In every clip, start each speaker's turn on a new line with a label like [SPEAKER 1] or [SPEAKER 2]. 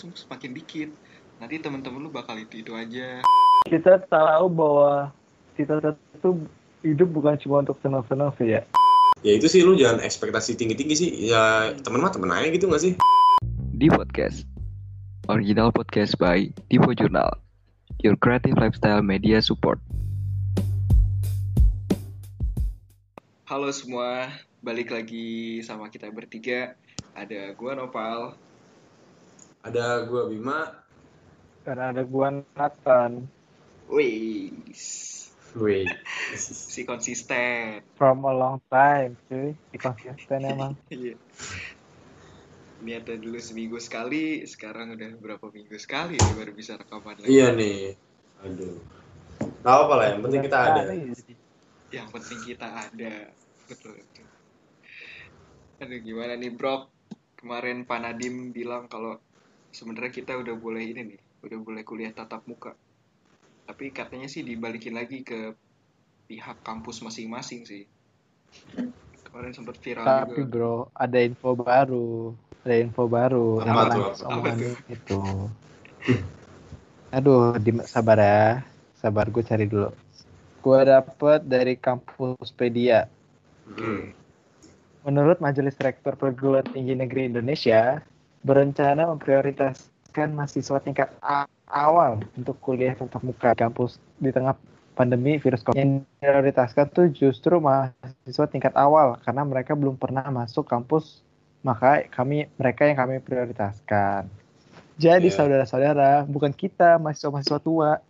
[SPEAKER 1] semakin dikit. Nanti teman-teman lu bakal itu itu aja.
[SPEAKER 2] Kita tahu bahwa kita itu hidup bukan cuma untuk senang-senang sih ya.
[SPEAKER 3] Ya itu sih lu jangan ekspektasi tinggi-tinggi sih. Ya temen mah temen aja gitu gak sih?
[SPEAKER 4] Di podcast. Original podcast by Divo Journal your creative lifestyle media support.
[SPEAKER 1] Halo semua balik lagi sama kita bertiga. Ada gua Nopal
[SPEAKER 3] ada gua Bima
[SPEAKER 2] karena ada gua Nathan
[SPEAKER 1] Wih,
[SPEAKER 3] Wih.
[SPEAKER 1] si konsisten.
[SPEAKER 2] from a long time cuy si konsisten emang
[SPEAKER 1] Iya. Niatnya dulu seminggu sekali, sekarang udah berapa minggu sekali nih baru bisa rekaman lagi.
[SPEAKER 3] iya nih aduh Gak apa lah yang penting kita ada
[SPEAKER 1] Yang penting kita ada. Betul betul. Aduh gimana nih Bro? Kemarin Pak Nadim bilang kalau sebenarnya kita udah boleh ini nih, udah boleh kuliah tatap muka. Tapi katanya sih dibalikin lagi ke pihak kampus masing-masing sih. Kemarin sempat viral
[SPEAKER 2] tapi
[SPEAKER 1] juga.
[SPEAKER 2] bro ada info baru ada info baru
[SPEAKER 3] Apa tuh,
[SPEAKER 1] apa tuh?
[SPEAKER 2] itu aduh di, sabar ya sabar gue cari dulu gue dapet dari kampus Pedia
[SPEAKER 3] Hmm.
[SPEAKER 2] Menurut Majelis Rektor Perguruan Tinggi Negeri Indonesia, berencana memprioritaskan mahasiswa tingkat A- awal untuk kuliah tatap muka kampus di tengah pandemi virus COVID. Yang prioritaskan tuh justru mahasiswa tingkat awal karena mereka belum pernah masuk kampus, maka kami mereka yang kami prioritaskan. Jadi
[SPEAKER 3] Iya.
[SPEAKER 2] saudara-saudara, bukan kita mahasiswa-mahasiswa tua.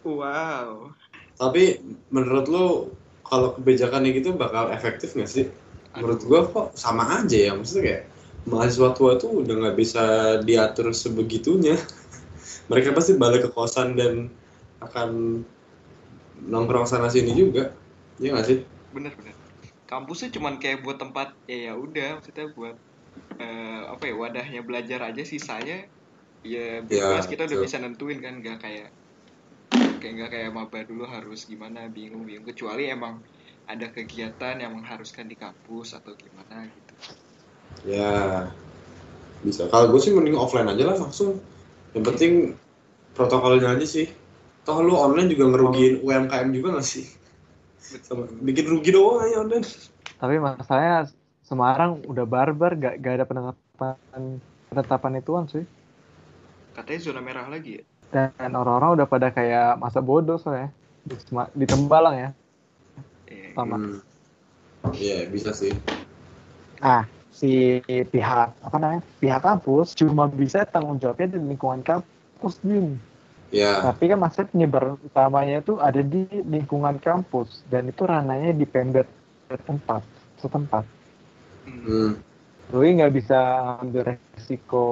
[SPEAKER 1] Wow.
[SPEAKER 3] tapi menurut lu kalau kebijakannya gitu bakal efektif gak sih menurut gua kok sama aja ya maksudnya kayak mahasiswa tua tuh udah nggak bisa diatur sebegitunya. Mereka pasti balik ke kosan dan akan nongkrong sana sini juga. Iya nggak sih?
[SPEAKER 1] Bener bener. Kampusnya cuman kayak buat tempat ya ya udah maksudnya buat eh, apa ya wadahnya belajar aja sisanya. Ya bebas kita udah
[SPEAKER 3] betul.
[SPEAKER 1] bisa nentuin kan nggak kayak kayak nggak kayak maba dulu harus gimana bingung bingung. Kecuali emang ada kegiatan yang mengharuskan di kampus atau gimana gitu
[SPEAKER 3] ya bisa. Kalau gue sih mending offline aja lah langsung. Yang penting protokolnya aja sih. Toh lu online juga ngerugiin UMKM juga gak sih? Sama bikin rugi doang aja online.
[SPEAKER 2] Tapi masalahnya Semarang udah barbar, gak, gak ada penetapan penetapan ituan sih.
[SPEAKER 1] katanya zona merah lagi ya?
[SPEAKER 2] Dan orang-orang udah pada kayak masa bodoh soalnya. Di, di Tembalang ya.
[SPEAKER 1] Eh,
[SPEAKER 2] sama.
[SPEAKER 3] Hmm. Iya bisa sih.
[SPEAKER 2] ah si pihak apa namanya pihak kampus cuma bisa tanggung jawabnya di lingkungan kampus Jin.
[SPEAKER 3] Ya
[SPEAKER 2] tapi kan maksudnya penyebaran utamanya itu ada di lingkungan kampus dan itu ranahnya di pemda tempat setempat
[SPEAKER 1] hmm,
[SPEAKER 3] hmm.
[SPEAKER 2] Rui nggak bisa ambil resiko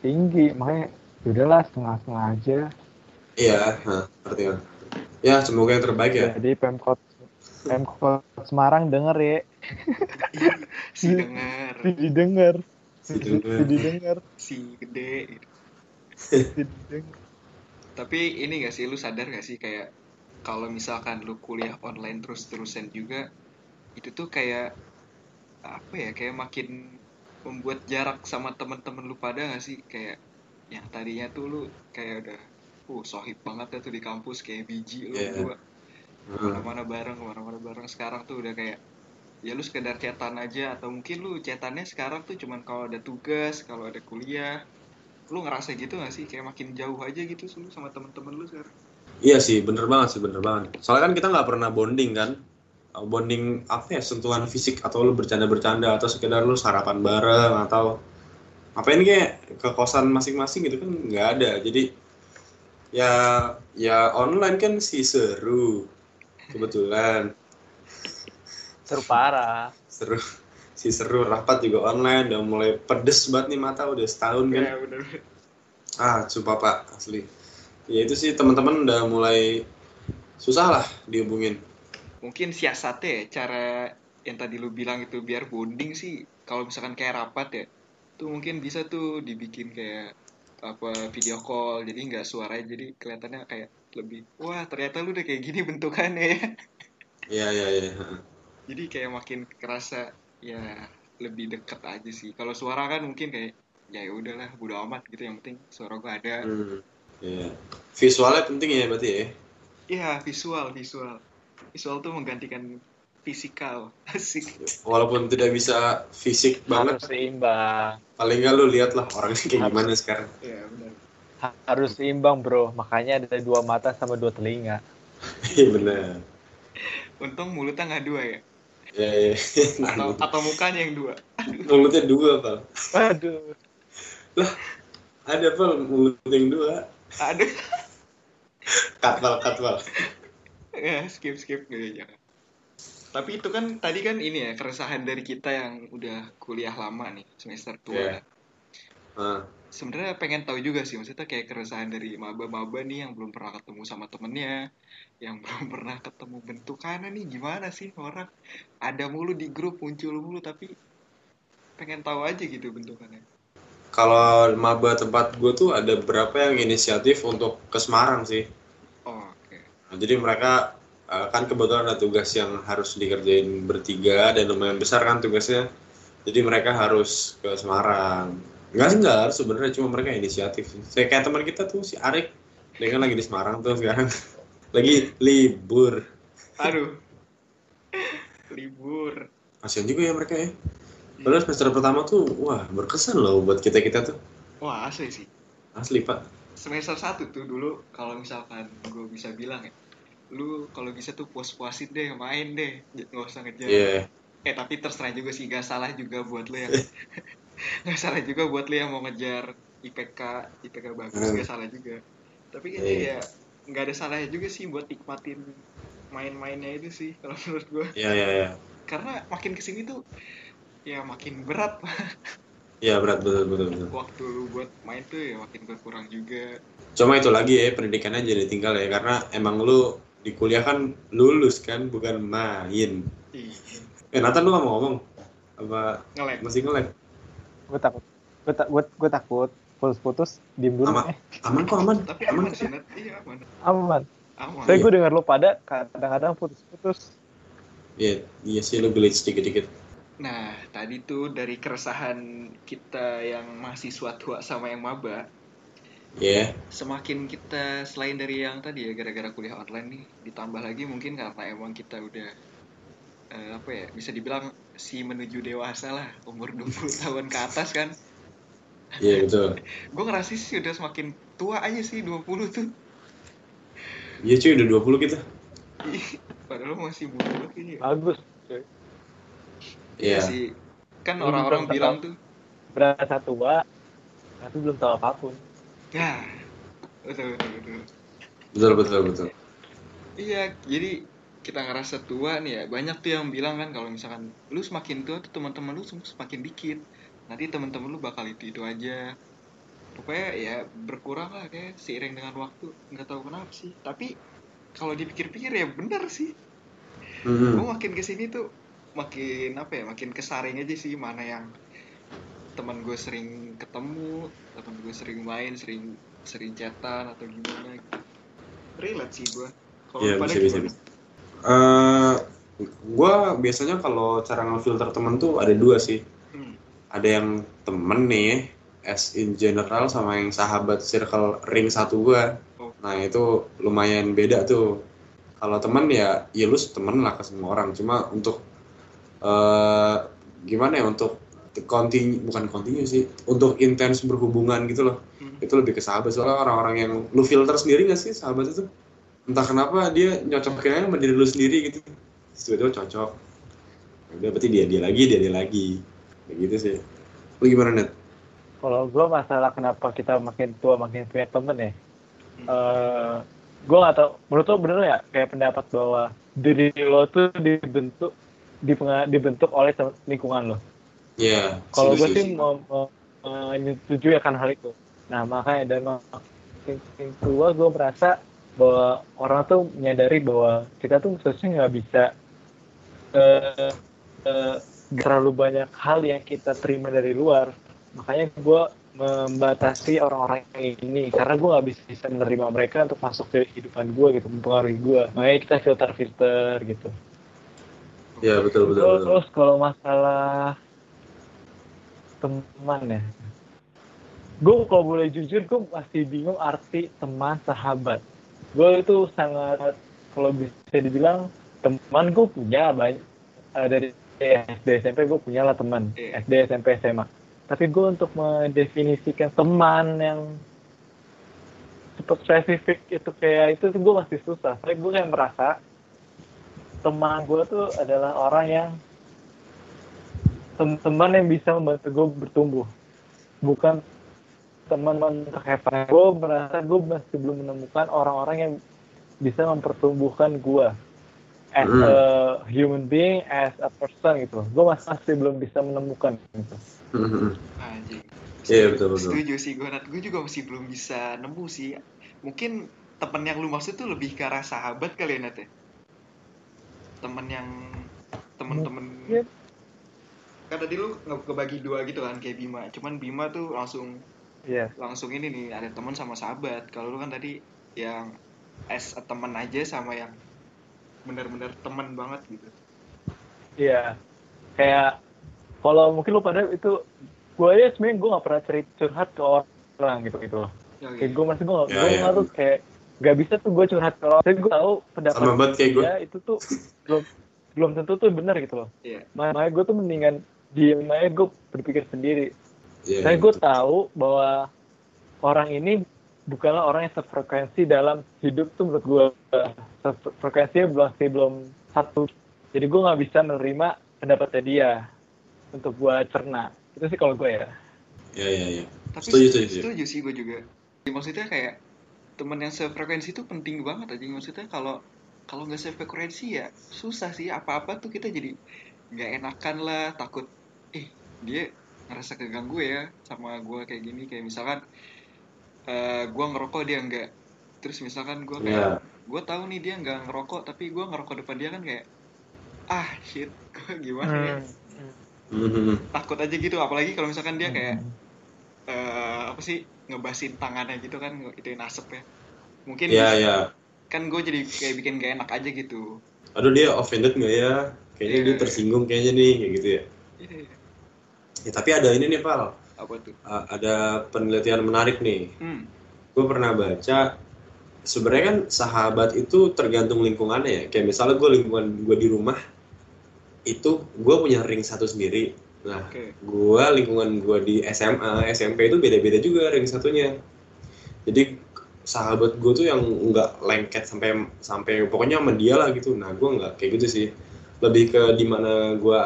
[SPEAKER 2] tinggi makanya yaudahlah setengah-setengah aja
[SPEAKER 3] iya, nah, ngerti kan. Ya semoga yang terbaik ya.
[SPEAKER 2] jadi pemkot pemkot Semarang denger ya
[SPEAKER 1] si dengar
[SPEAKER 2] si didengar.
[SPEAKER 3] Si
[SPEAKER 2] didengar.
[SPEAKER 1] Si gede. Gitu.
[SPEAKER 2] si didengar.
[SPEAKER 1] Tapi ini gak sih lu sadar gak sih kayak kalau misalkan lu kuliah online terus-terusan juga itu tuh kayak apa ya kayak makin membuat jarak sama teman-teman lu pada gak sih? Kayak yang tadinya tuh lu kayak udah uh sohib banget ya tuh di kampus kayak biji lu
[SPEAKER 3] Iya.
[SPEAKER 1] berdua.
[SPEAKER 3] Hmm.
[SPEAKER 1] ke mana-mana bareng ke mana-mana bareng. Sekarang tuh udah kayak ya lu sekedar chatan aja atau mungkin lu chatannya sekarang tuh cuman kalau ada tugas kalau ada kuliah lu ngerasa gitu gak sih kayak makin jauh aja gitu lu sama temen-temen lu sekarang
[SPEAKER 3] Iya sih, bener banget sih, bener banget. Soalnya kan kita nggak pernah bonding kan. Bonding apa ya, sentuhan fisik atau lu bercanda-bercanda atau sekedar lu sarapan bareng atau apa ini kayak ke kosan masing-masing gitu kan nggak ada. Jadi ya ya online kan sih seru kebetulan
[SPEAKER 2] seru parah.
[SPEAKER 3] Seru. Si seru rapat juga online udah mulai pedes banget nih mata udah setahun kan.
[SPEAKER 1] Ya bener.
[SPEAKER 3] Ah sumpah pak asli. Ya itu sih teman-teman udah mulai susah lah dihubungin.
[SPEAKER 1] Mungkin siasatnya ya cara yang tadi lu bilang itu biar bonding sih kalau misalkan kayak rapat ya tuh mungkin bisa tuh dibikin kayak apa video call jadi nggak suaranya jadi kelihatannya kayak lebih wah ternyata lu udah kayak gini bentukannya ya.
[SPEAKER 3] Iya iya iya.
[SPEAKER 1] Jadi kayak makin kerasa ya lebih deket aja sih kalau suara kan mungkin kayak ya udahlah bodo amat gitu yang penting suara gue ada
[SPEAKER 3] Hmm. Iya. Visualnya penting ya berarti ya.
[SPEAKER 1] Iya visual visual visual tuh menggantikan fisikal asik
[SPEAKER 3] Walaupun tidak bisa fisik banget,
[SPEAKER 2] harus seimbang
[SPEAKER 3] paling nggak lu lihat lah orangnya kayak
[SPEAKER 2] Harus.
[SPEAKER 3] gimana sekarang.
[SPEAKER 1] ya benar
[SPEAKER 2] Ha- harus seimbang bro makanya ada dua mata sama dua telinga
[SPEAKER 3] Iya benar.
[SPEAKER 1] untung mulutnya nggak dua ya
[SPEAKER 3] Ya, ya.
[SPEAKER 1] atau atau mukanya yang dua
[SPEAKER 3] mulutnya dua pal.
[SPEAKER 2] aduh
[SPEAKER 3] Ada pal mulut yang dua.
[SPEAKER 1] aduh
[SPEAKER 3] cut pal.
[SPEAKER 1] ya skip skip gitu jangan tapi itu kan tadi kan ini ya keresahan dari kita yang udah kuliah lama nih semester tua
[SPEAKER 3] Iya. Nah,
[SPEAKER 1] sebenarnya pengen tahu juga sih maksudnya kayak keresahan dari maba-maba nih yang belum pernah ketemu sama temennya yang belum pernah ketemu bentukannya nih gimana sih orang ada mulu di grup muncul mulu tapi pengen tahu aja gitu bentukannya
[SPEAKER 3] kalau maba tempat gue tuh ada beberapa yang inisiatif untuk ke Semarang sih.
[SPEAKER 1] oh, oke
[SPEAKER 3] Nah, jadi mereka eh, kan kebetulan ada tugas yang harus dikerjain bertiga dan lumayan besar kan tugasnya. Jadi mereka harus ke Semarang. Enggak sih enggak, sebenarnya cuma mereka inisiatif. Saya kayak teman kita tuh si Arik, dia kan lagi di Semarang tuh sekarang. lagi libur.
[SPEAKER 1] aduh libur
[SPEAKER 3] Kasian juga ya mereka ya. Padahal semester pertama tuh, wah berkesan loh buat kita-kita tuh.
[SPEAKER 1] wah asli sih
[SPEAKER 3] Asli pak.
[SPEAKER 1] semester satu tuh dulu kalau misalkan gue bisa bilang ya lu kalau bisa tuh puas-puasin deh main deh nggak usah ngejar
[SPEAKER 3] Iya.
[SPEAKER 1] eh tapi terserah juga sih gak salah juga buat lu yang gak salah juga buat lu yang mau ngejar IPK IPK bagus
[SPEAKER 3] Hmm.
[SPEAKER 1] gak salah juga tapi kan
[SPEAKER 3] Iya.
[SPEAKER 1] ya nggak ada salahnya juga sih buat nikmatin main-mainnya itu sih kalau menurut gue
[SPEAKER 3] Iya, iya, iya.
[SPEAKER 1] karena makin ke sini tuh ya makin berat
[SPEAKER 3] Iya berat betul betul betul.
[SPEAKER 1] waktu lu buat main tuh ya makin berkurang juga
[SPEAKER 3] Cuma itu lagi ya pendidikannya jadi tinggal ya karena emang lu di kuliah kan lulus kan bukan main.
[SPEAKER 1] Ih,
[SPEAKER 3] Eh Nathan lu nggak mau ngomong apa
[SPEAKER 1] ngelag
[SPEAKER 3] masih ngelag?
[SPEAKER 2] Gue takut. Gue tak gue, gue takut. Putus-putus diem dulu.
[SPEAKER 3] Aman.
[SPEAKER 2] eh
[SPEAKER 3] Aman kok aman.
[SPEAKER 1] tapi
[SPEAKER 3] Aman
[SPEAKER 1] aman sih iya aman.
[SPEAKER 2] Aman.
[SPEAKER 1] Aman.
[SPEAKER 2] Saya gue dengar lo pada kadang-kadang putus-putus.
[SPEAKER 3] Iya iya sih lu glitch dikit-dikit.
[SPEAKER 1] Nah, tadi tuh dari keresahan kita yang mahasiswa tua sama yang maba,
[SPEAKER 3] Iya.
[SPEAKER 1] semakin kita selain dari yang tadi ya gara-gara kuliah online nih, ditambah lagi mungkin karena emang kita udah eh, apa ya, bisa dibilang si menuju dewasa lah, umur 20 tahun ke atas kan.
[SPEAKER 3] Iya betul.
[SPEAKER 1] Gue ngerasa sih udah semakin tua aja sih 20 tuh.
[SPEAKER 3] Iya cuy udah 20 kita.
[SPEAKER 1] Padahal masih muda kayaknya.
[SPEAKER 2] bagus
[SPEAKER 3] Iya.
[SPEAKER 1] sih. Kan orang-orang bilang tuh,
[SPEAKER 2] berasa tua tapi belum tahu apa pun
[SPEAKER 1] ya, betul betul betul.
[SPEAKER 3] Betul betul betul.
[SPEAKER 1] Iya, jadi kita ngerasa tua nih ya. Banyak tuh yang bilang kan kalau misalkan lu semakin tua tuh teman-teman lu sem- semakin dikit. Nanti teman-teman lu bakal itu itu aja. Pokoknya ya berkurang lah kayak seiring dengan waktu. Nggak tahu kenapa sih. Tapi kalau dipikir-pikir ya bener sih.
[SPEAKER 3] Mhm.
[SPEAKER 1] Gue makin ke sini tuh makin apa ya? Makin kesaring aja sih mana yang teman gue sering ketemu, teman gue sering main, sering sering chatan atau gimana gitu. Relate sih gue. Kalau lu pada
[SPEAKER 3] bisa bisa.
[SPEAKER 1] gimana?
[SPEAKER 3] bisa. Eh, gua biasanya kalau cara ngefilter temen tuh ada dua sih.
[SPEAKER 1] Hmm.
[SPEAKER 3] Ada yang temen nih, as in general sama yang sahabat circle ring satu gua.
[SPEAKER 1] Oh.
[SPEAKER 3] Nah itu lumayan beda tuh. Kalau temen ya, ya lu temen lah ke semua orang. Cuma untuk eh gimana ya untuk continue bukan continue sih, untuk intens berhubungan gitu loh.
[SPEAKER 1] Hmm.
[SPEAKER 3] Itu lebih ke sahabat soalnya orang-orang yang lu filter sendiri gak sih sahabat itu? Entah kenapa dia nyocoknya sama diri lu sendiri gitu. Terus Tiba-tiba cocok. Udah berarti dia dia lagi, dia dia lagi. Kayak gitu sih. Lu gimana net?
[SPEAKER 2] kalau gue masalah kenapa kita makin tua makin punya temen ya eh gue gak tau menurut lo bener ya kayak pendapat bahwa diri lo tuh dibentuk dibentuk oleh lingkungan lo
[SPEAKER 3] Iya.
[SPEAKER 2] kalau gue sih mau, mau menyetujui akan hal itu nah makanya dan makin tua gue merasa bahwa orang tuh menyadari bahwa kita tuh seharusnya nggak bisa eh, eh, terlalu banyak hal yang kita terima dari luar makanya gue membatasi orang-orang ini karena gue nggak bisa, bisa menerima mereka untuk masuk ke kehidupan gue gitu mempengaruhi gue makanya kita filter filter gitu
[SPEAKER 3] Iya betul betul.
[SPEAKER 2] terus,
[SPEAKER 3] betul.
[SPEAKER 2] terus kalau masalah teman ya gue kalau boleh jujur gue masih bingung arti teman sahabat gue itu sangat kalau bisa dibilang teman gue punya banyak eh, dari SD SMP gue punya lah teman. SD SMP SMA. Tapi gue untuk mendefinisikan teman yang super spesifik itu kayak itu tuh gue masih susah. Tapi gue kayak merasa teman gue tuh adalah orang yang tem- teman yang bisa membantu gue bertumbuh. Bukan teman untuk have fun. gue merasa gue masih belum menemukan orang-orang yang bisa mempertumbuhkan gue as
[SPEAKER 3] Hmm.
[SPEAKER 2] a human being as a person gitu gue masih, masih belum bisa menemukan gitu
[SPEAKER 1] Anjing.
[SPEAKER 3] Iya, betul, betul.
[SPEAKER 1] Setuju sih gue, Nat. Gue juga masih belum bisa nemu sih. Mungkin temen yang lu maksud tuh lebih ke arah sahabat kali ya, Nat ya? Temen yang temen-temen
[SPEAKER 2] Mungkin.
[SPEAKER 1] kan tadi lu nge- ngebagi dua gitu kan kayak Bima cuman Bima tuh langsung
[SPEAKER 2] Iya.
[SPEAKER 1] langsung ini nih ada teman sama sahabat kalau lu kan tadi yang as a teman aja sama yang benar-benar teman banget gitu
[SPEAKER 2] Iya. Kayak kalau mungkin lu pada itu gue aja sebenarnya gue gak pernah cerita curhat ke orang gitu gitu loh.
[SPEAKER 1] Ya,
[SPEAKER 2] Kayak gue masih gue gak,
[SPEAKER 3] Ya,
[SPEAKER 2] gue nggak tuh kayak gak bisa tuh gue curhat ke orang. Tapi gue tahu pendapat
[SPEAKER 3] Sama banget kayak gue.
[SPEAKER 2] itu tuh belum belum tentu tuh benar gitu loh.
[SPEAKER 1] Iya.
[SPEAKER 2] Makanya gue tuh mendingan diem aja gue berpikir sendiri.
[SPEAKER 3] Iya,
[SPEAKER 2] Saya gue tahu bahwa orang ini bukanlah orang yang sefrekuensi dalam hidup tuh menurut gue frekuensinya belum masih belum satu. Jadi gue nggak bisa menerima pendapatnya dia untuk gue cerna. Itu sih kalau gue ya.
[SPEAKER 3] Iya, iya, iya.
[SPEAKER 1] tapi
[SPEAKER 3] Setuju,
[SPEAKER 1] setuju,
[SPEAKER 3] setuju.
[SPEAKER 1] sih gue juga maksudnya kayak teman yang sefrekuensi itu penting banget aja maksudnya kalau kalau nggak sefrekuensi ya susah sih apa-apa tuh kita jadi nggak enakan lah takut eh dia ngerasa keganggu ya sama gue kayak gini kayak misalkan eh gue ngerokok dia enggak terus misalkan gue kayak
[SPEAKER 3] Iya.
[SPEAKER 1] gue tahu nih dia nggak ngerokok tapi gue ngerokok depan dia kan kayak ah shit gue gimana ya
[SPEAKER 3] Mhm.
[SPEAKER 1] takut aja gitu apalagi kalau misalkan dia
[SPEAKER 2] Hmm.
[SPEAKER 1] kayak eh apa sih ngebasin tangannya gitu kan ituin asap ya mungkin
[SPEAKER 3] Iya, iya.
[SPEAKER 1] kan gue jadi kayak bikin gak enak aja gitu
[SPEAKER 3] Aduh dia offended nggak ya? Kayaknya dia
[SPEAKER 1] Iya.
[SPEAKER 3] tersinggung kayaknya nih, kayak gitu ya.
[SPEAKER 1] Iya, iya.
[SPEAKER 3] Ya, tapi ada ini nih, Pal.
[SPEAKER 1] apa tuh
[SPEAKER 3] A- Ada penelitian menarik nih.
[SPEAKER 1] hmm
[SPEAKER 3] Gue pernah baca, sebenarnya kan sahabat itu tergantung lingkungannya ya. Kayak misalnya gue lingkungan gue di rumah, itu gue punya ring satu sendiri. Nah,
[SPEAKER 1] oke
[SPEAKER 3] gue lingkungan gue di SMA, SMP itu beda-beda juga ring satunya. Jadi sahabat gue tuh yang nggak lengket sampai sampai pokoknya sama dia lah gitu. Nah gue nggak kayak gitu sih. Lebih ke di mana gue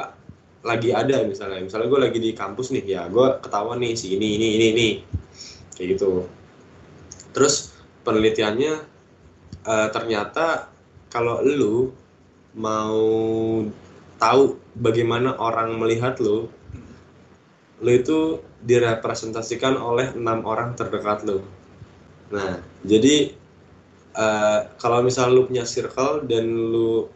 [SPEAKER 3] lagi ada misalnya. Misalnya gue lagi di kampus nih, ya gue ketahuan nih si ini ini ini ini kayak gitu. Terus penelitiannya eh, ternyata kalau lu mau tahu bagaimana orang melihat lu lo itu direpresentasikan oleh enam orang terdekat lo. Nah, jadi eh, kalau misal lu punya circle dan lu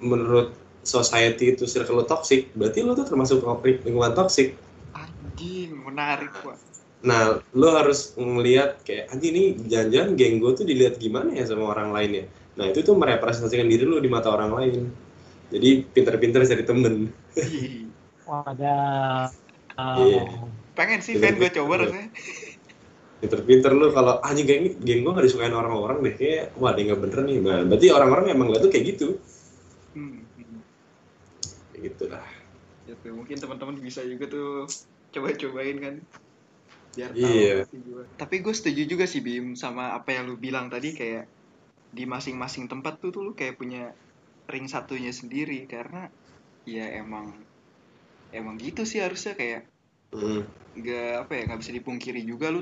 [SPEAKER 3] menurut society itu circle lu toxic, berarti lu tuh termasuk lingkungan toxic.
[SPEAKER 1] anjing menarik pak
[SPEAKER 3] Nah, lu harus ngelihat kayak anjing ini jangan-jangan geng gue tuh dilihat gimana ya sama orang lain ya. Nah, itu tuh merepresentasikan diri lu di mata orang lain. Jadi pinter-pinter cari temen.
[SPEAKER 2] Wadah.
[SPEAKER 3] Iya.
[SPEAKER 1] pengen sih pengen gue coba rasanya
[SPEAKER 3] pinter-pinter lu kalau anjing geng geng gue gak disukain orang-orang deh kayak wah dia nggak bener nih nah, berarti orang-orang emang liat tuh kayak gitu
[SPEAKER 1] hmm.
[SPEAKER 3] Gitu lah
[SPEAKER 1] gitu mungkin teman-teman bisa juga tuh coba-cobain kan biar tahu
[SPEAKER 3] Iya.
[SPEAKER 1] sih gua. tapi gue setuju juga sih Bim sama apa yang lu bilang tadi kayak di masing-masing tempat tuh tuh lu kayak punya ring satunya sendiri karena ya emang emang gitu sih harusnya kayak
[SPEAKER 3] Hmm,
[SPEAKER 1] nggak apa ya nggak bisa dipungkiri juga lu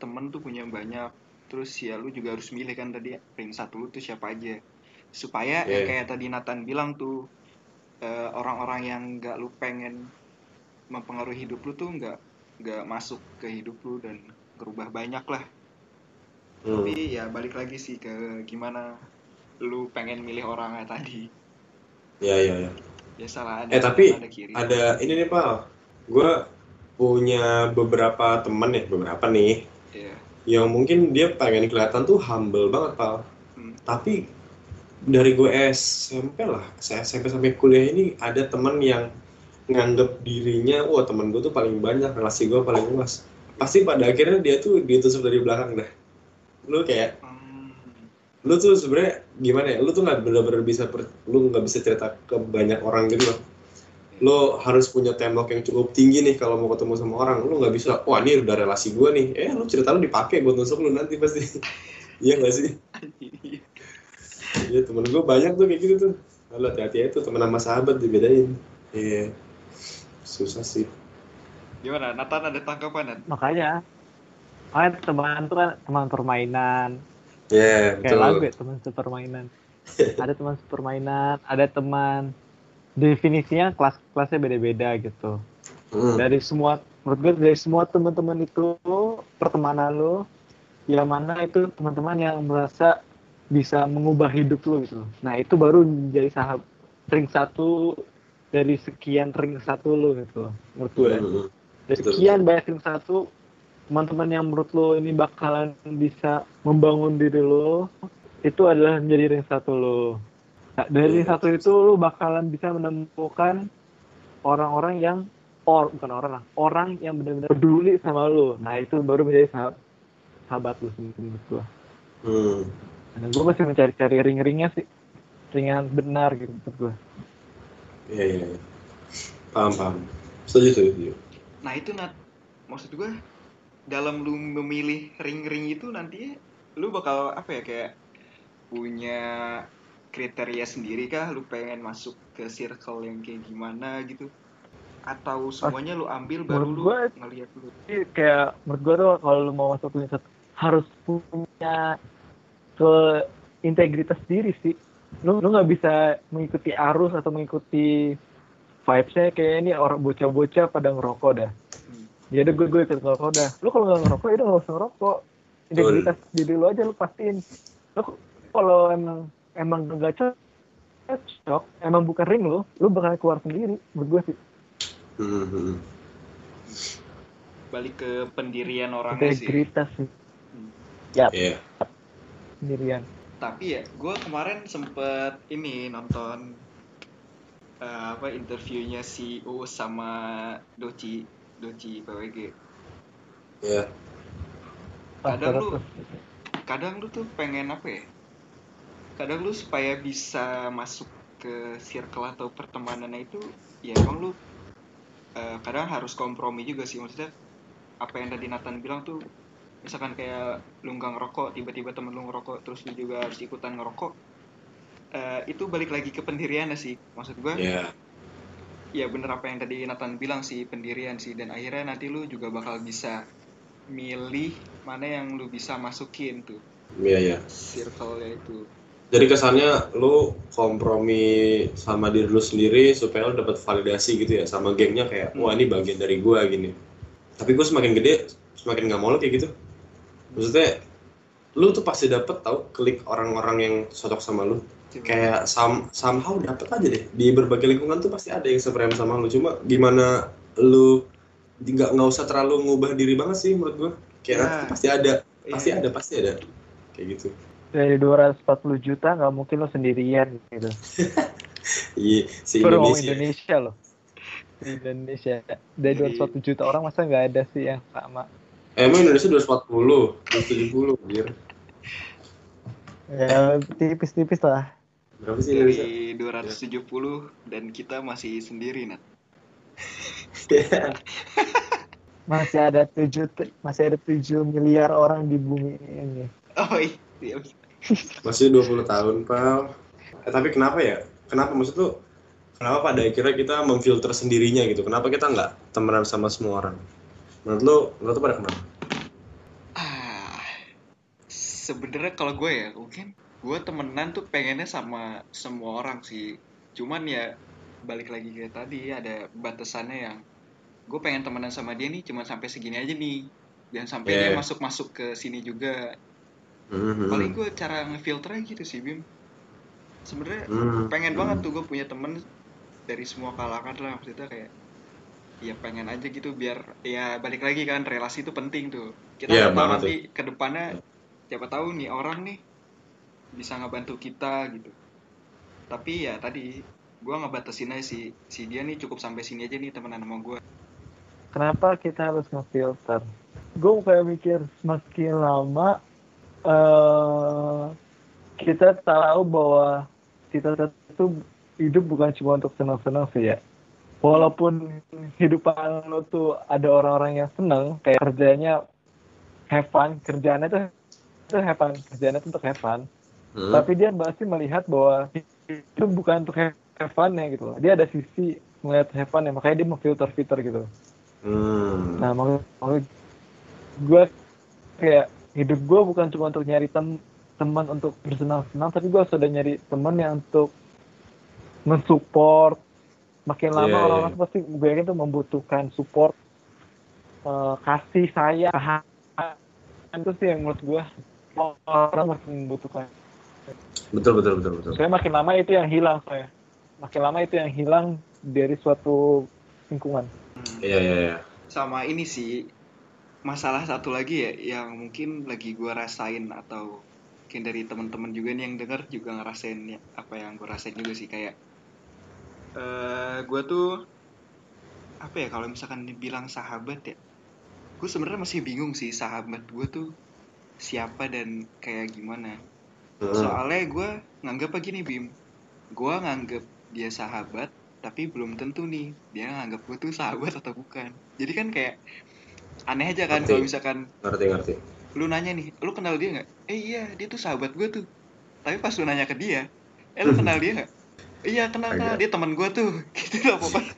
[SPEAKER 1] temen tuh punya banyak terus ya lu juga harus milih kan tadi ring satu lu tuh siapa aja supaya yang
[SPEAKER 3] Iya.
[SPEAKER 1] kayak tadi Nathan bilang tuh eh, orang-orang yang nggak lu pengen mempengaruhi hidup lu tuh nggak nggak masuk ke hidup lu dan berubah banyak lah
[SPEAKER 3] hmm.
[SPEAKER 1] tapi ya balik lagi sih ke gimana lu pengen milih orangnya tadi
[SPEAKER 3] ya ya ya
[SPEAKER 1] biasalah ada
[SPEAKER 3] Eh, tapi
[SPEAKER 1] ada kiri
[SPEAKER 3] ada ini nih pal gue punya beberapa temen ya beberapa nih
[SPEAKER 1] Iya.
[SPEAKER 3] yang mungkin dia pengen kelihatan tuh humble banget pal
[SPEAKER 1] Hmm.
[SPEAKER 3] tapi dari gue SMP lah. Saya SMP sampai kuliah ini ada temen yang nganggep dirinya wah temen gue tuh paling banyak relasi gue paling luas. Pasti pada akhirnya dia tuh ditusuk dari belakang dah. Lu kayak
[SPEAKER 1] Hmm.
[SPEAKER 3] lu tuh sebenarnya gimana ya? Lu tuh nggak benar-benar bisa per- lu nggak bisa cerita ke banyak orang gitu loh. Lu harus punya tembok yang cukup tinggi nih kalau mau ketemu sama orang. Lu nggak bisa wah ini udah relasi gua nih. Eh lu cerita lu dipakai buat nusuk lu nanti pasti. Iya nggak sih iya temen gua banyak tuh kayak gitu tuh. Lalu hati-hati tuh temen sama sahabat dibedain. Iya. Susah sih.
[SPEAKER 1] Gimana? Nathan ada tanggapan Nat?
[SPEAKER 2] makanya makanya teman tuh kan teman permainan.
[SPEAKER 3] Iya,
[SPEAKER 2] kayak lagu ya teman sepermainan ada teman sepermainan ada teman definisinya kelas kelasnya beda-beda gitu.
[SPEAKER 3] Hmm.
[SPEAKER 2] dari semua menurut gue dari semua teman-teman itu pertemanan lo yang mana itu teman-teman yang merasa bisa mengubah hidup lo gitu nah itu baru menjadi sahabat ring satu dari sekian ring satu lo gitu menurut gue
[SPEAKER 3] Hmm.
[SPEAKER 2] dari
[SPEAKER 3] Betul.
[SPEAKER 2] sekian banyak ring satu teman-teman yang menurut lo ini bakalan bisa membangun diri lo itu adalah menjadi ring satu lo nah, dari ring satu itu lo bakalan bisa menemukan orang-orang yang or bukan orang lah orang yang benar-benar peduli sama lo nah itu baru menjadi sahabat sahabat lo sendiri menurut gue
[SPEAKER 3] Hmm.
[SPEAKER 2] Nah, gue masih mencari-cari ring-ringnya sih ring yang benar gitu menurut gue
[SPEAKER 3] Iya, iya, iya. Paham, paham. Setuju, setuju.
[SPEAKER 1] Nah itu Nat, maksud gue dalam lu memilih ring-ring itu nanti lu bakal apa ya kayak punya kriteria sendiri kah lu pengen masuk ke circle yang kayak gimana gitu atau semuanya lu ambil baru
[SPEAKER 2] menurut
[SPEAKER 1] lu ngeliat dulu
[SPEAKER 2] Jadi kayak menurut gue tuh kalau lu mau masuk satu harus punya ke integritas diri sih. Lu lu nggak bisa mengikuti arus atau mengikuti vibesnya kayak ini orang bocah-bocah pada ngerokok dah. Ya udah gue gue ikut ngerokok dah. Lu kalau nggak ngerokok ya udah nggak usah ngerokok. Integritas diri lu aja lu pastiin. Lu kalau emang emang nggak cocok emang bukan ring lu lu bakal keluar sendiri menurut gue sih.
[SPEAKER 3] Hmm, hmm.
[SPEAKER 1] balik ke pendirian orangnya sih.
[SPEAKER 2] Integritas. Sih
[SPEAKER 3] Iya.
[SPEAKER 2] Sendirian.
[SPEAKER 1] Tapi ya gue kemarin sempet ini nonton eh, apa interviewnya si Uus sama Doci Doci PWG
[SPEAKER 3] Iya.
[SPEAKER 1] Kadang lu- kadang lu tuh pengen apa ya? Kadang lu supaya bisa masuk ke circle atau pertemanannya itu ya emang lu eh, kadang harus kompromi juga sih. Maksudnya apa yang tadi Nathan bilang tuh misalkan kayak lu nggak ngerokok tiba-tiba temen lu ngerokok terus lu juga harus ikutan ngerokok eh, itu balik lagi ke pendiriannya sih maksud gue
[SPEAKER 3] Iya.
[SPEAKER 1] ya bener apa yang tadi Nathan bilang sih pendirian sih dan akhirnya nanti lu juga bakal bisa milih mana yang lu bisa masukin tuh
[SPEAKER 3] Iya, iya.
[SPEAKER 1] circle-nya itu
[SPEAKER 3] Jadi kesannya lu kompromi sama diri lu sendiri supaya lu dapat validasi gitu ya sama gengnya kayak wah ini bagian dari gua gini. Tapi gue semakin gede semakin nggak mau lo kayak gitu. Maksudnya lu tuh pasti dapet tau klik orang-orang yang cocok sama lu. Kayak sam somehow dapet aja deh di berbagai lingkungan tuh pasti ada yang seframe sama lu. Cuma gimana lu nggak nggak usah terlalu ngubah diri banget sih menurut gua. Kayak
[SPEAKER 1] Ya.
[SPEAKER 3] nanti tuh pasti ada, pasti
[SPEAKER 1] Iya.
[SPEAKER 3] ada, pasti ada. Kayak gitu.
[SPEAKER 2] dari 240 juta nggak mungkin lo sendirian gitu.
[SPEAKER 3] Iya, si Indonesia.
[SPEAKER 2] Indonesia loh. Di Indonesia dari
[SPEAKER 1] Jadi-
[SPEAKER 2] 240 juta orang masa nggak ada sih yang sama.
[SPEAKER 3] Emang Indonesia 240, 270, anjir.
[SPEAKER 2] Ya tipis-tipis lah.
[SPEAKER 3] Berapa sih Indonesia?
[SPEAKER 1] dari 270 dan kita masih sendiri Nat
[SPEAKER 2] Masih ada 7 masih ada 7 miliar orang di bumi ini.
[SPEAKER 1] oh iya
[SPEAKER 3] Masih 20 tahun, Pal. Eh, tapi kenapa ya? Kenapa maksud lu? Kenapa pada akhirnya kita memfilter sendirinya gitu? Kenapa kita nggak temenan sama semua orang? Menurut lu, menurut lu pada kenapa?
[SPEAKER 1] ah sebenarnya kalau gue ya mungkin gue temenan tuh pengennya sama semua orang sih. Cuman ya balik lagi kayak tadi ada batasannya yang gue pengen temenan sama dia nih cuman sampai segini aja nih. Dan sampai dia
[SPEAKER 3] Yeah.
[SPEAKER 1] masuk masuk ke sini juga.
[SPEAKER 3] Hmm,
[SPEAKER 1] paling gue cara ngefilternya gitu sih Bim. Sebenarnya
[SPEAKER 3] hmm,
[SPEAKER 1] pengen banget tuh gue punya temen dari semua kalangan lah maksudnya kayak ya pengen aja gitu biar ya balik lagi kan relasi itu penting tuh. Kita nggak tahu nanti ke depannya siapa tahu nih orang nih bisa ngebantu kita gitu. Tapi ya tadi gue ngebatasin aja si si dia nih cukup sampai sini aja nih temenan sama gue
[SPEAKER 2] Kenapa kita harus ngefilter? gue kayak mikir semakin lama eh kita tahu bahwa kita itu hidup bukan cuma untuk senang-senang sih ya walaupun hidupan lo tuh ada orang-orang yang seneng kayak kerjanya have fun kerjaannya tuh itu have fun kerjaannya tuh untuk have fun
[SPEAKER 3] Hmm.
[SPEAKER 2] tapi dia pasti melihat bahwa itu bukan untuk have have fun ya gitu dia ada sisi melihat have fun ya makanya dia memfilter filter gitu
[SPEAKER 3] Hmm.
[SPEAKER 2] Nah, maksud, maksud gue kayak hidup gue bukan cuma untuk nyari tem teman untuk bersenang-senang, tapi gue sudah nyari teman yang untuk mensupport. Makin lama
[SPEAKER 3] Iya,
[SPEAKER 2] orang-orang
[SPEAKER 3] iya.
[SPEAKER 2] pasti gue yakin tuh membutuhkan support, eh, kasih sayang, kehangahan. itu sih yang menurut gue orang makin membutuhkan.
[SPEAKER 3] Betul betul betul betul.
[SPEAKER 2] Soalnya makin lama itu yang hilang saya. Makin lama itu yang hilang dari suatu lingkungan.
[SPEAKER 1] Hmm.
[SPEAKER 3] Iya iya iya.
[SPEAKER 1] sama ini sih masalah satu lagi ya yang mungkin lagi gua rasain atau mungkin dari teman-teman juga nih yang denger juga ngerasain ya, apa yang gue rasain juga sih kayak eh gue tuh apa ya kalau misalkan dibilang sahabat ya gue sebenarnya masih bingung sih sahabat gue tuh siapa dan kayak gimana.
[SPEAKER 3] Hmm.
[SPEAKER 1] soalnya gue nganggap apa gini bim? Gue nganggap dia sahabat tapi belum tentu nih dia nganggap gue tuh sahabat atau bukan. Jadi kan kayak aneh aja kan kalau misalkan
[SPEAKER 3] Ngerti ngerti.
[SPEAKER 1] lu nanya nih lu kenal dia nggak? Eh iya dia tuh sahabat gue tuh. Tapi pas lu nanya ke dia eh lu kenal dia nggak iya kenal kenal dia teman gue tuh gitu loh pokoknya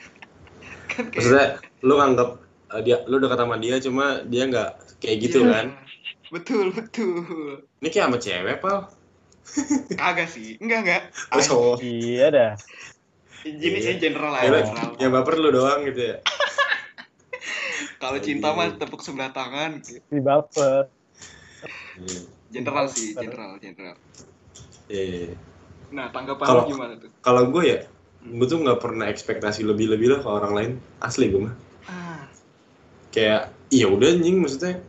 [SPEAKER 1] kan kayak
[SPEAKER 3] Maksudnya lu nganggap uh, dia lu dekat sama dia cuma dia nggak kayak gitu
[SPEAKER 1] Iya,
[SPEAKER 3] kan?
[SPEAKER 1] betul betul
[SPEAKER 3] Ini kayak sama cewek pal.
[SPEAKER 1] kagak sih enggak enggak
[SPEAKER 3] Oh.
[SPEAKER 2] Iya dah.
[SPEAKER 1] ini
[SPEAKER 3] Iya.
[SPEAKER 1] general lah
[SPEAKER 3] Ya,
[SPEAKER 1] general.
[SPEAKER 3] yang baper lu doang gitu ya.
[SPEAKER 1] kalau cinta mah tepuk sebelah tangan
[SPEAKER 2] Si baper.
[SPEAKER 3] Iya.
[SPEAKER 1] general sih general general
[SPEAKER 3] Iya, iya, iya.
[SPEAKER 1] Nah tanggapan lu gimana tuh
[SPEAKER 3] Kalau gue ya, gue tuh nggak pernah ekspektasi lebih-lebih lah ke orang lain. Asli gue mah.
[SPEAKER 1] ah
[SPEAKER 3] Kayak, iya udah anjing maksudnya.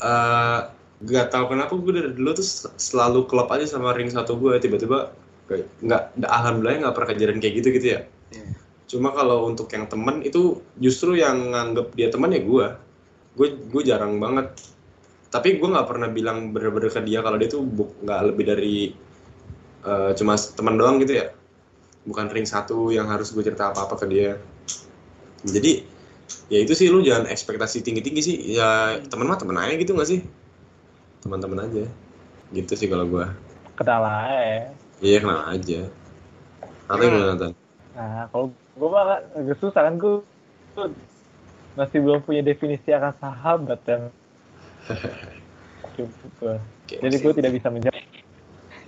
[SPEAKER 3] eh gak tau kenapa gue dari dulu tuh sel- selalu klop aja sama ring satu gue tiba-tiba kayak nggak alhamdulillah nggak pernah kejadian kayak gitu gitu ya
[SPEAKER 1] Iya.
[SPEAKER 3] cuma kalau untuk yang temen itu justru yang nganggep dia teman ya gue gue gue jarang banget tapi gue nggak pernah bilang bener-bener ke dia kalau dia tuh nggak lebih dari eh, cuma teman doang gitu ya bukan ring satu yang harus gue cerita apa-apa ke dia jadi ya itu sih lu jangan ekspektasi tinggi-tinggi sih ya teman mah temen aja gitu nggak sih teman-teman aja gitu sih kalau gue
[SPEAKER 2] Kenal aja.
[SPEAKER 3] iya kenal aja Nanti
[SPEAKER 1] Gimana?
[SPEAKER 3] gimana Tan?
[SPEAKER 2] Nah, kalau gue mah agak susah kan gue gue masih belum punya definisi akan sahabat dan.
[SPEAKER 3] Oke.
[SPEAKER 2] Jadi gue tidak bisa menjawab.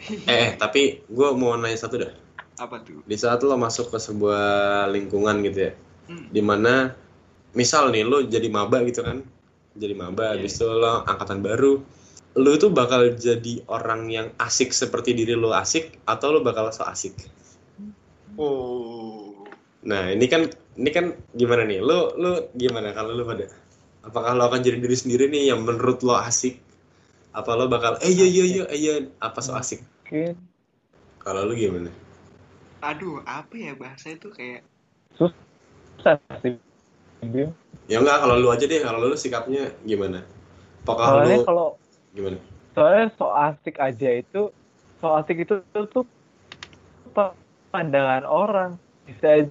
[SPEAKER 3] Eh, eh tapi gue mau nanya satu dah.
[SPEAKER 1] Apa tuh?
[SPEAKER 3] Di saat lo masuk ke sebuah lingkungan gitu ya
[SPEAKER 1] Hmm.
[SPEAKER 3] di mana misal nih lo jadi maba gitu kan jadi maba
[SPEAKER 1] Iya.
[SPEAKER 3] habis itu lo angkatan baru lo itu bakal jadi orang yang asik seperti diri lo asik atau lo bakal so asik?
[SPEAKER 1] Oh.
[SPEAKER 3] Nah ini kan ini kan gimana nih? Lo lo gimana kalau lo pada? Apakah lo akan jadi diri sendiri nih yang menurut lo asik? Apa lo bakal eh iya iya iya iya apa so asik
[SPEAKER 2] Mungkin
[SPEAKER 3] kalau lo gimana?
[SPEAKER 1] Aduh apa ya bahasa itu kayak
[SPEAKER 2] susah sih.
[SPEAKER 3] Ya enggak kalau lo aja deh kalau lo sikapnya gimana? Apakah
[SPEAKER 2] Soalnya
[SPEAKER 3] lo
[SPEAKER 2] kalau
[SPEAKER 3] gimana?
[SPEAKER 2] soalnya so asik aja itu so asik itu tuh pa- pandangan orang. Bisa aja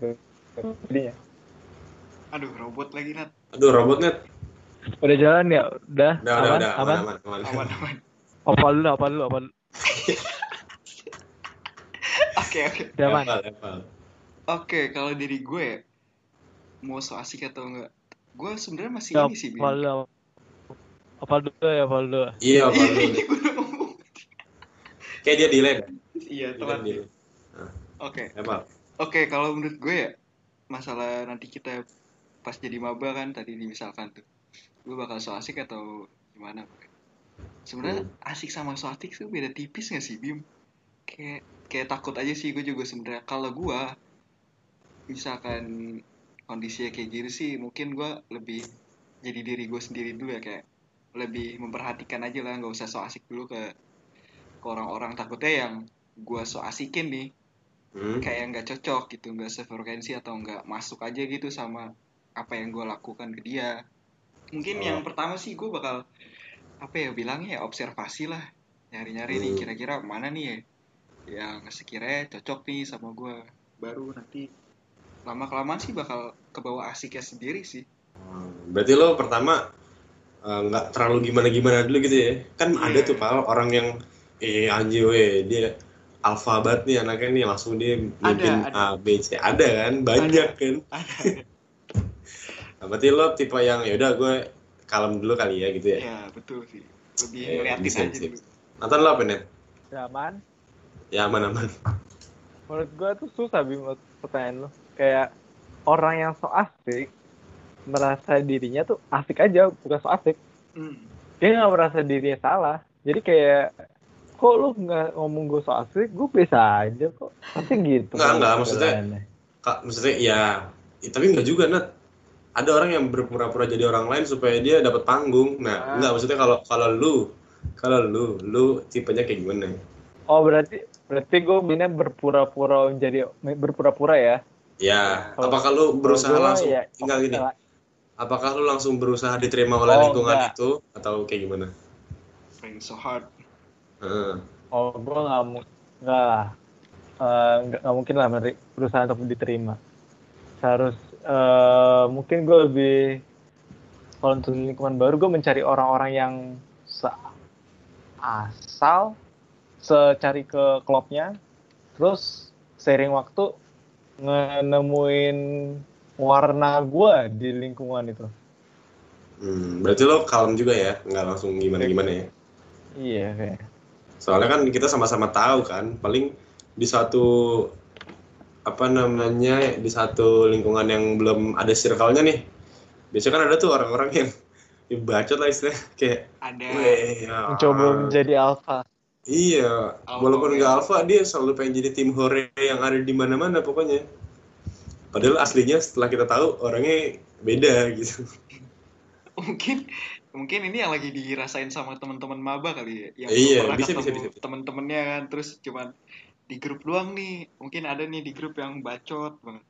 [SPEAKER 2] gitu. jadinya.
[SPEAKER 1] Aduh robot lagi nat.
[SPEAKER 3] Aduh robotnya
[SPEAKER 2] udah jalan ya? Udah?
[SPEAKER 3] Udah
[SPEAKER 2] aman?
[SPEAKER 3] udah udah
[SPEAKER 2] aman?
[SPEAKER 3] aman aman, aman.
[SPEAKER 1] aman aman.
[SPEAKER 2] Apa dulu apa dulu apa dulu
[SPEAKER 1] oke oke. Oke kalau dari gue ya mau so asik atau enggak gue sebenarnya masih
[SPEAKER 2] Ya,
[SPEAKER 1] ini sih Bim.
[SPEAKER 2] apa dulu ya apa dulu
[SPEAKER 3] iya apa
[SPEAKER 1] Iya,
[SPEAKER 3] kayak dia delay
[SPEAKER 1] iya telat.
[SPEAKER 3] delay.
[SPEAKER 1] oke.
[SPEAKER 3] Level.
[SPEAKER 1] Oke, kalau menurut gue ya, masalah nanti kita pas jadi maba kan tadi dimisalkan tuh, gue bakal so asik atau gimana? Sebenarnya asik sama so asik tuh beda tipis gak sih, Bim? Kayak kayak takut aja sih gue juga sebenarnya. Kalau gue, misalkan kondisinya kayak gitu sih, mungkin gue lebih jadi diri gue sendiri dulu ya kayak lebih memperhatikan aja lah, nggak usah so asik dulu ke ke orang-orang takutnya yang gue so asikin nih
[SPEAKER 3] Hmm.
[SPEAKER 1] kayak nggak cocok gitu nggak sefrekuensi atau nggak masuk aja gitu sama apa yang gue lakukan ke dia mungkin
[SPEAKER 3] Oh.
[SPEAKER 1] yang pertama sih gue bakal apa ya bilangnya ya observasi lah nyari-nyari nih
[SPEAKER 3] Hmm.
[SPEAKER 1] kira-kira mana nih ya yang sekiranya cocok nih sama gue baru nanti lama kelamaan sih bakal kebawa asiknya sendiri sih
[SPEAKER 3] Hmm, Berarti lo pertama eh, nggak terlalu gimana-gimana dulu gitu ya? Kan
[SPEAKER 1] Iya.
[SPEAKER 3] ada tuh pal orang yang eh anjir weh dia alfa banget nih anaknya nih langsung dia mimpin
[SPEAKER 1] ada.
[SPEAKER 3] A B C ada kan banyak kan.
[SPEAKER 1] ada
[SPEAKER 3] Nah, berarti lo tipe yang ya udah gue kalem dulu kali ya gitu ya.
[SPEAKER 1] ya betul sih lebih
[SPEAKER 3] Eh,
[SPEAKER 1] ngeliatin
[SPEAKER 3] bisa,
[SPEAKER 1] aja
[SPEAKER 3] bisa.
[SPEAKER 1] dulu
[SPEAKER 3] Nathan lo apa net?
[SPEAKER 2] Zaman.
[SPEAKER 3] Ya aman-aman.
[SPEAKER 2] Menurut gue tuh susah Bim buat pertanyaan lo. Kayak orang yang so asik merasa dirinya tuh asik aja, bukan so asik.
[SPEAKER 1] Hmm.
[SPEAKER 2] Dia nggak merasa dirinya salah. Jadi kayak kok lu nggak ngomong gue so asik, gue biasa aja kok. Pasti gitu.
[SPEAKER 3] Nggak, nggak, maksudnya-. Kak, maksudnya ya, ya, tapi nggak juga Nat. Ada orang yang berpura-pura jadi orang lain supaya dia dapat panggung. Nah,
[SPEAKER 1] Ah.
[SPEAKER 3] nggak maksudnya kalau kalau lu kalau lu lu tipenya kayak gimana?
[SPEAKER 2] Oh berarti berarti gue bina berpura-pura menjadi berpura-pura ya?
[SPEAKER 3] Ya,
[SPEAKER 2] Kalau-
[SPEAKER 3] apakah lu berusaha
[SPEAKER 2] gua
[SPEAKER 3] langsung
[SPEAKER 2] ya,
[SPEAKER 3] tinggal gini?
[SPEAKER 2] enggak.
[SPEAKER 3] Apakah lu langsung berusaha diterima oleh
[SPEAKER 2] Oh,
[SPEAKER 3] lingkungan
[SPEAKER 2] enggak.
[SPEAKER 3] itu atau kayak gimana?
[SPEAKER 1] trying so hard
[SPEAKER 3] Heeh.
[SPEAKER 2] Oh, gue nggak mau, nggak Eh, nggak nggak mungkin lah berusaha untuk diterima. Harus, eh, mungkin gue lebih, kalau untuk lingkungan baru, gue mencari orang-orang yang asal, secari ke klubnya, terus seiring waktu nemuin warna gue di lingkungan itu.
[SPEAKER 3] Hmm, berarti lo kalem juga ya, nggak langsung gimana-gimana ya?
[SPEAKER 2] Iya, kayak.
[SPEAKER 3] Soalnya kan kita sama-sama tahu kan, paling di satu apa namanya di satu lingkungan yang belum ada circle-nya nih. Biasanya kan ada tuh orang-orang yang ya bacot lah istilahnya kayak
[SPEAKER 1] ada
[SPEAKER 3] ya.
[SPEAKER 2] Mencoba menjadi alpha.
[SPEAKER 3] Iya,
[SPEAKER 1] Alpha
[SPEAKER 3] walaupun
[SPEAKER 1] male.
[SPEAKER 3] nggak alpha dia selalu pengen jadi tim hore yang ada di mana-mana pokoknya. Padahal aslinya setelah kita tahu orangnya beda gitu.
[SPEAKER 1] mungkin mungkin ini yang lagi dirasain sama teman-teman maba kali ya yang
[SPEAKER 3] Iya, bisa, bisa,
[SPEAKER 1] ketemu
[SPEAKER 3] bisa, bisa.
[SPEAKER 1] teman-temannya kan terus cuman di grup doang nih mungkin ada nih di grup yang bacot banget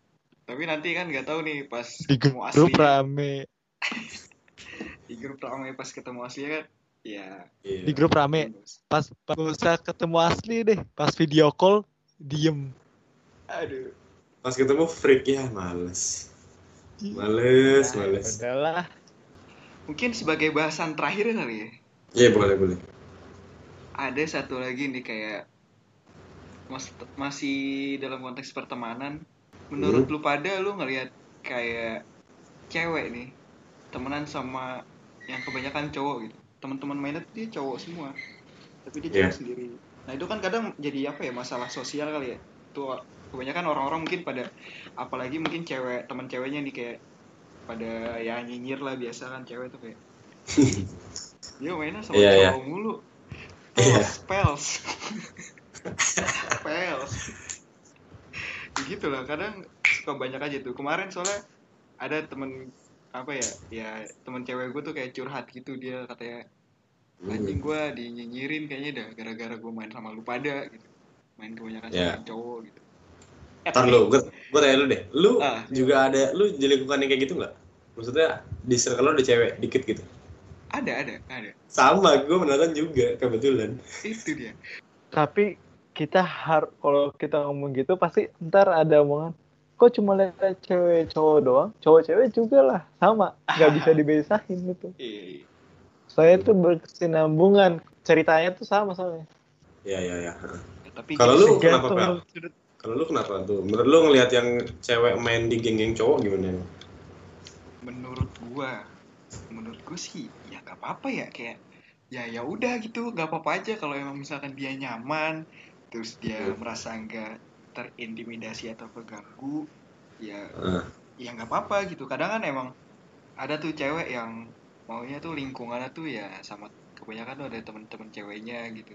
[SPEAKER 1] tapi nanti kan nggak tahu nih pas
[SPEAKER 2] Di
[SPEAKER 1] ketemu
[SPEAKER 2] grup
[SPEAKER 1] aslinya
[SPEAKER 2] rame.
[SPEAKER 1] di grup rame pas ketemu aslinya kan ya
[SPEAKER 3] Iya.
[SPEAKER 5] di grup rame pas pas usah ketemu asli deh pas video call diem
[SPEAKER 1] aduh
[SPEAKER 3] Pas ketemu freak ya males. Males, males.
[SPEAKER 2] Udahlah.
[SPEAKER 1] mungkin sebagai bahasan terakhir kali ya
[SPEAKER 3] Iya, boleh, boleh.
[SPEAKER 1] ada satu lagi nih kayak mas masih dalam konteks pertemanan menurut lu pada lu ngelihat kayak cewek nih temenan sama yang kebanyakan cowok gitu. Teman-teman mainnya tuh dia cowok semua tapi dia cewek
[SPEAKER 3] Iya.
[SPEAKER 1] sendiri. Nah itu kan kadang jadi apa ya masalah sosial kali ya. Tuh kebanyakan orang-orang mungkin pada apalagi mungkin cewek teman ceweknya nih kayak pada ya nyinyir lah biasa kan cewek tuh kayak. Dia mainnya sama
[SPEAKER 3] Iya, iya.
[SPEAKER 1] cowok mulu.
[SPEAKER 3] Iya.
[SPEAKER 1] pels gitu lah kadang suka banyak aja tuh kemarin soalnya ada temen apa ya ya temen cewek gue tuh kayak curhat gitu dia katanya anjing gue dinyinyirin kayaknya dah gara-gara gue main sama lu pada gitu main kebanyakan sama
[SPEAKER 3] Ya.
[SPEAKER 1] yang cowok gitu eh,
[SPEAKER 3] Ntar lu, gue, gue tanya lu deh. Lu
[SPEAKER 1] Ah.
[SPEAKER 3] juga ada, lu di lingkungan yang kayak gitu nggak? Maksudnya di circle lu ada cewek dikit gitu?
[SPEAKER 1] ada ada ada
[SPEAKER 3] Sama, gue menonton juga kebetulan.
[SPEAKER 1] itu dia
[SPEAKER 2] Tapi kita har kalau kita ngomong gitu pasti ntar ada omongan kok cuma lihat cewek cowok doang cowok cewek juga lah sama nggak bisa dibedain gitu
[SPEAKER 1] iya iya.
[SPEAKER 2] saya tuh berkesinambungan ceritanya tuh sama soalnya
[SPEAKER 3] Ya, ya, ya.
[SPEAKER 1] Ya, tapi
[SPEAKER 3] Kalau lu kenapa, Pel?
[SPEAKER 2] sudut-
[SPEAKER 3] Kalau lu kenapa tuh? Menurut lu ngelihat yang cewek main di geng-geng cowok gimana?
[SPEAKER 1] menurut gua menurut gua sih ya gak apa-apa ya kayak ya ya udah gitu gak apa-apa aja kalau emang misalkan dia nyaman terus dia
[SPEAKER 3] Hmm.
[SPEAKER 1] merasa nggak terintimidasi atau keganggu ya
[SPEAKER 3] Ah.
[SPEAKER 1] ya nggak apa-apa gitu. Kadang kan emang ada tuh cewek yang maunya tuh lingkungannya tuh ya sama kebanyakan tuh ada temen-temen ceweknya gitu.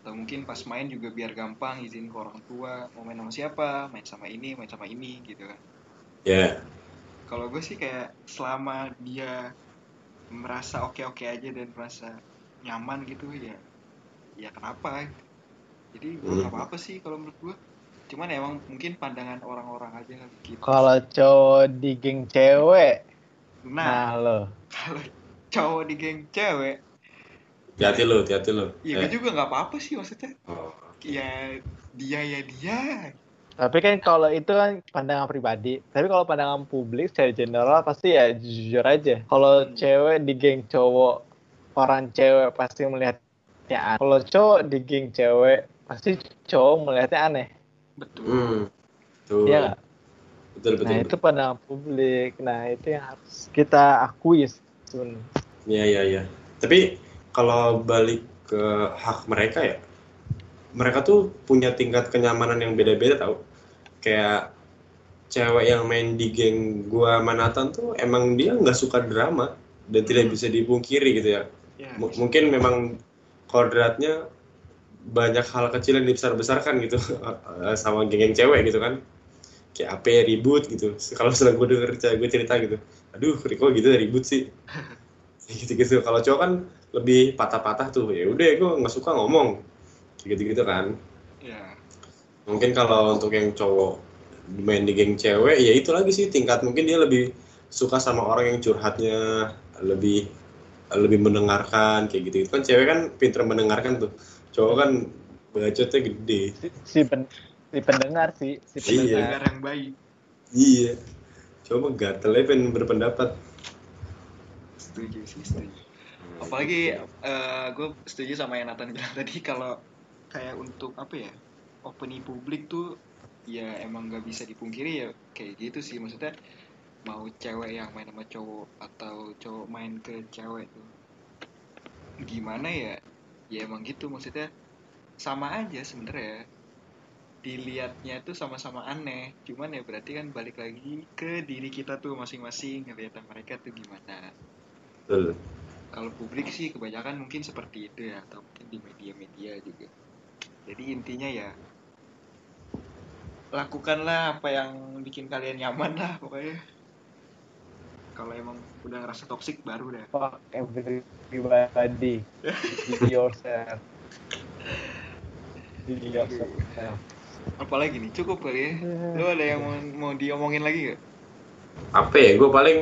[SPEAKER 1] Atau mungkin pas main juga biar gampang izin ke orang tua mau main sama siapa main sama ini main sama ini gitu kan.
[SPEAKER 3] Ya,
[SPEAKER 1] kalau gue sih kayak selama dia merasa oke-oke aja dan merasa nyaman gitu ya ya kenapa jadi gue
[SPEAKER 3] Hmm.
[SPEAKER 1] nggak apa-apa sih kalau menurut gue cuman emang mungkin pandangan orang-orang aja gitu
[SPEAKER 2] kalau cowok di geng cewek
[SPEAKER 1] nah
[SPEAKER 2] nah lo
[SPEAKER 1] kalau cowok di geng cewek
[SPEAKER 3] hati-hati lo hati-hati lo
[SPEAKER 1] ya gue
[SPEAKER 3] Eh,
[SPEAKER 1] juga nggak apa-apa sih maksudnya
[SPEAKER 3] oh.
[SPEAKER 1] ya dia ya dia
[SPEAKER 2] Tapi kan kalau itu kan pandangan pribadi. Tapi kalau pandangan publik secara general pasti ya jujur aja. Kalau cewek di geng cowok, orang cewek pasti melihatnya aneh. Kalau cowok di geng cewek, pasti cowok melihatnya aneh.
[SPEAKER 1] betul
[SPEAKER 3] hmm. Tuh.
[SPEAKER 2] Iya nggak?
[SPEAKER 3] betul betul,
[SPEAKER 2] Nah
[SPEAKER 3] betul.
[SPEAKER 2] itu pandangan publik. Nah itu yang harus kita akui sebenarnya.
[SPEAKER 3] Iya iya iya. Tapi kalau balik ke hak mereka ya, mereka tuh punya tingkat kenyamanan yang beda-beda tau. Kayak cewek yang main di geng gua Manhattan tuh emang dia nggak suka drama dan tidak bisa dipungkiri gitu ya.
[SPEAKER 1] ya
[SPEAKER 3] M- mungkin memang kodratnya banyak hal kecil yang dibesar-besarkan gitu. Sama geng-geng cewek gitu kan. Kayak apa ya ribut gitu. Kalau misalnya gue denger cewek gue cerita gitu. Aduh Riko gitu ribut sih. Gitu gitu kalau cowok kan lebih patah-patah tuh. Ya udah gue nggak suka ngomong. Gitu gitu kan.
[SPEAKER 1] Ya
[SPEAKER 3] mungkin kalau untuk yang cowok main di geng cewek ya itu lagi sih. Tingkat mungkin dia lebih suka sama orang yang curhatnya lebih lebih mendengarkan kayak gitu kan cewek kan pinter mendengarkan tuh cowok kan bacotnya gede.
[SPEAKER 2] Si, si, pen- si pendengar sih, si
[SPEAKER 3] Iya.
[SPEAKER 2] pendengar.
[SPEAKER 1] dengar yang baik.
[SPEAKER 3] Iya. Coba gatel aja pengen berpendapat.
[SPEAKER 1] Setuju sih setuju. Apalagi gue setuju sama yang Nathan bilang tadi kalau kayak untuk apa ya opini publik tuh ya emang nggak bisa dipungkiri ya kayak gitu sih. Maksudnya mau cewek yang main sama cowok atau cowok main ke cewek tuh gimana ya ya emang gitu. Maksudnya sama aja sebenarnya. Dilihatnya tuh sama-sama aneh. Cuman ya berarti kan balik lagi ke diri kita tuh masing-masing ngeliatan mereka tuh gimana.
[SPEAKER 3] Betul.
[SPEAKER 1] kalau publik sih kebanyakan mungkin seperti itu ya atau mungkin di media-media juga. Jadi intinya ya lakukanlah apa yang bikin kalian nyaman lah pokoknya kalau emang udah ngerasa toksik baru dah
[SPEAKER 2] Fuck everybody. Be yourself. Be yourself.
[SPEAKER 1] apalagi nih cukup kali ya lu ada yang mau, mau diomongin lagi gak?
[SPEAKER 3] apa ya gue paling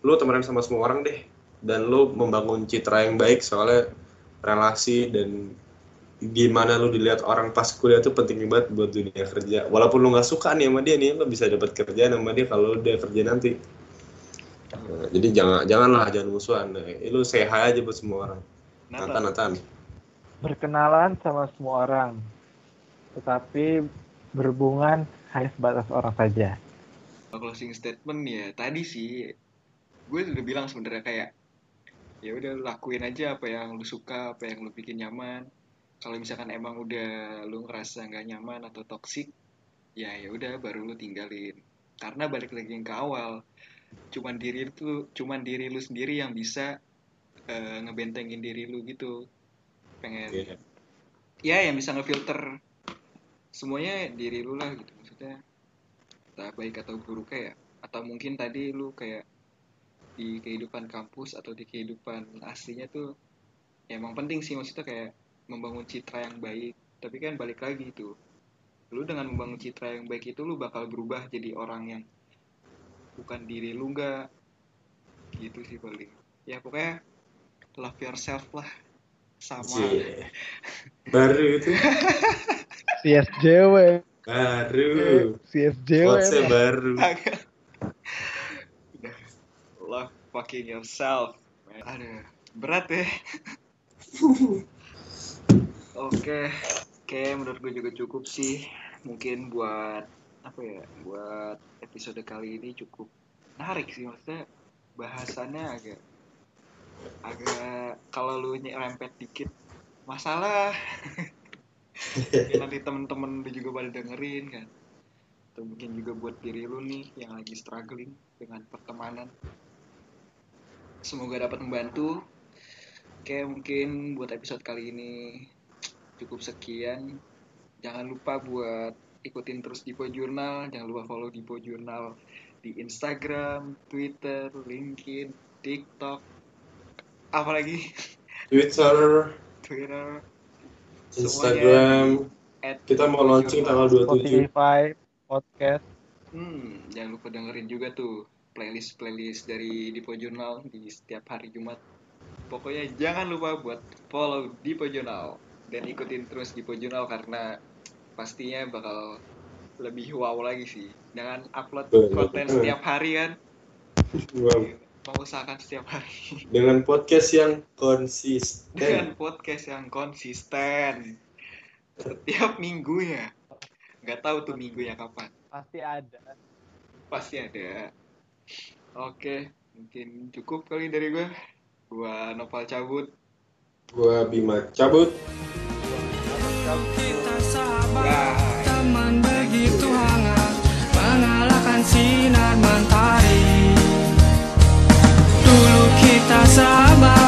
[SPEAKER 3] lu temenan sama semua orang deh dan lu membangun citra yang baik soalnya relasi dan gimana lu dilihat orang pas kuliah tuh penting banget buat dunia kerja walaupun lu nggak suka nih sama dia nih lu bisa dapat kerjaan sama dia kalau udah kerja nanti jadi jangan janganlah jangan musuhan. Nah, lu hi aja buat semua orang. Nathan
[SPEAKER 1] Nathan.
[SPEAKER 2] Berkenalan sama semua orang. Tetapi berhubungan hanya sebatas orang saja.
[SPEAKER 1] closing statement ya tadi sih gue udah bilang sebenarnya kayak ya udah lakuin aja apa yang lu suka apa yang lu bikin nyaman. Kalau misalkan emang udah lu ngerasa nggak nyaman atau toksik ya ya udah baru lu tinggalin. Karena balik lagi yang ke awal cuman diri itu cuman diri lu sendiri yang bisa eh, ngebentengin diri lu gitu. Pengen
[SPEAKER 3] Iya.
[SPEAKER 1] ya yang bisa ngefilter semuanya diri lu lah gitu. Maksudnya entah baik atau buruk ya atau mungkin tadi lu kayak di kehidupan kampus atau di kehidupan aslinya tuh ya emang penting sih maksudnya kayak membangun citra yang baik. Tapi kan balik lagi tuh lu dengan membangun citra yang baik itu lu bakal berubah jadi orang yang bukan diri lu nggak gitu sih paling ya pokoknya love yourself lah sama
[SPEAKER 3] Cie. baru itu
[SPEAKER 2] CSJW.
[SPEAKER 3] baru
[SPEAKER 2] CSJW.
[SPEAKER 3] baru.
[SPEAKER 1] Love fucking yourself. man. Aduh, berat ya. Oke, oke menurut gue juga cukup sih. Mungkin buat apa ya? Buat episode kali ini cukup menarik sih. Maksudnya bahasannya agak agak kalau lu nyerempet dikit masalah. Nanti temen-temen lu juga pada dengerin kan. Atau mungkin juga buat diri lu nih yang lagi struggling dengan pertemanan. Semoga dapat membantu. Oke mungkin buat episode kali ini cukup sekian. Jangan lupa buat ikutin terus Dipo Jurnal. Jangan lupa follow Dipo Jurnal di Instagram, Twitter, LinkedIn, TikTok. Apalagi
[SPEAKER 3] Twitter
[SPEAKER 1] Twitter.
[SPEAKER 3] Instagram.
[SPEAKER 1] At
[SPEAKER 3] kita mau launching
[SPEAKER 1] Jurnal.
[SPEAKER 3] tanggal 27
[SPEAKER 2] Spotify, podcast.
[SPEAKER 1] Hmm, jangan lupa dengerin juga tuh playlist playlist dari Dipo Journal di setiap hari Jumat. Pokoknya jangan lupa buat follow Dipo Journal dan ikutin terus Dipo Journal karena pastinya bakal lebih wow lagi sih. Dengan upload konten setiap hari kan.
[SPEAKER 3] Wow.
[SPEAKER 1] mengusahakan setiap hari.
[SPEAKER 3] Dengan podcast yang konsisten.
[SPEAKER 1] dengan podcast yang konsisten. Setiap minggunya. Nggak tahu tuh minggunya kapan.
[SPEAKER 2] Pasti ada.
[SPEAKER 1] pasti ada. Oke mungkin cukup kali dari gue gua Nopal cabut.
[SPEAKER 3] Gua Bima cabut.
[SPEAKER 6] Kita sahabat, teman begitu hangat, mengalahkan sinar mentari. Dulu kita sahabat.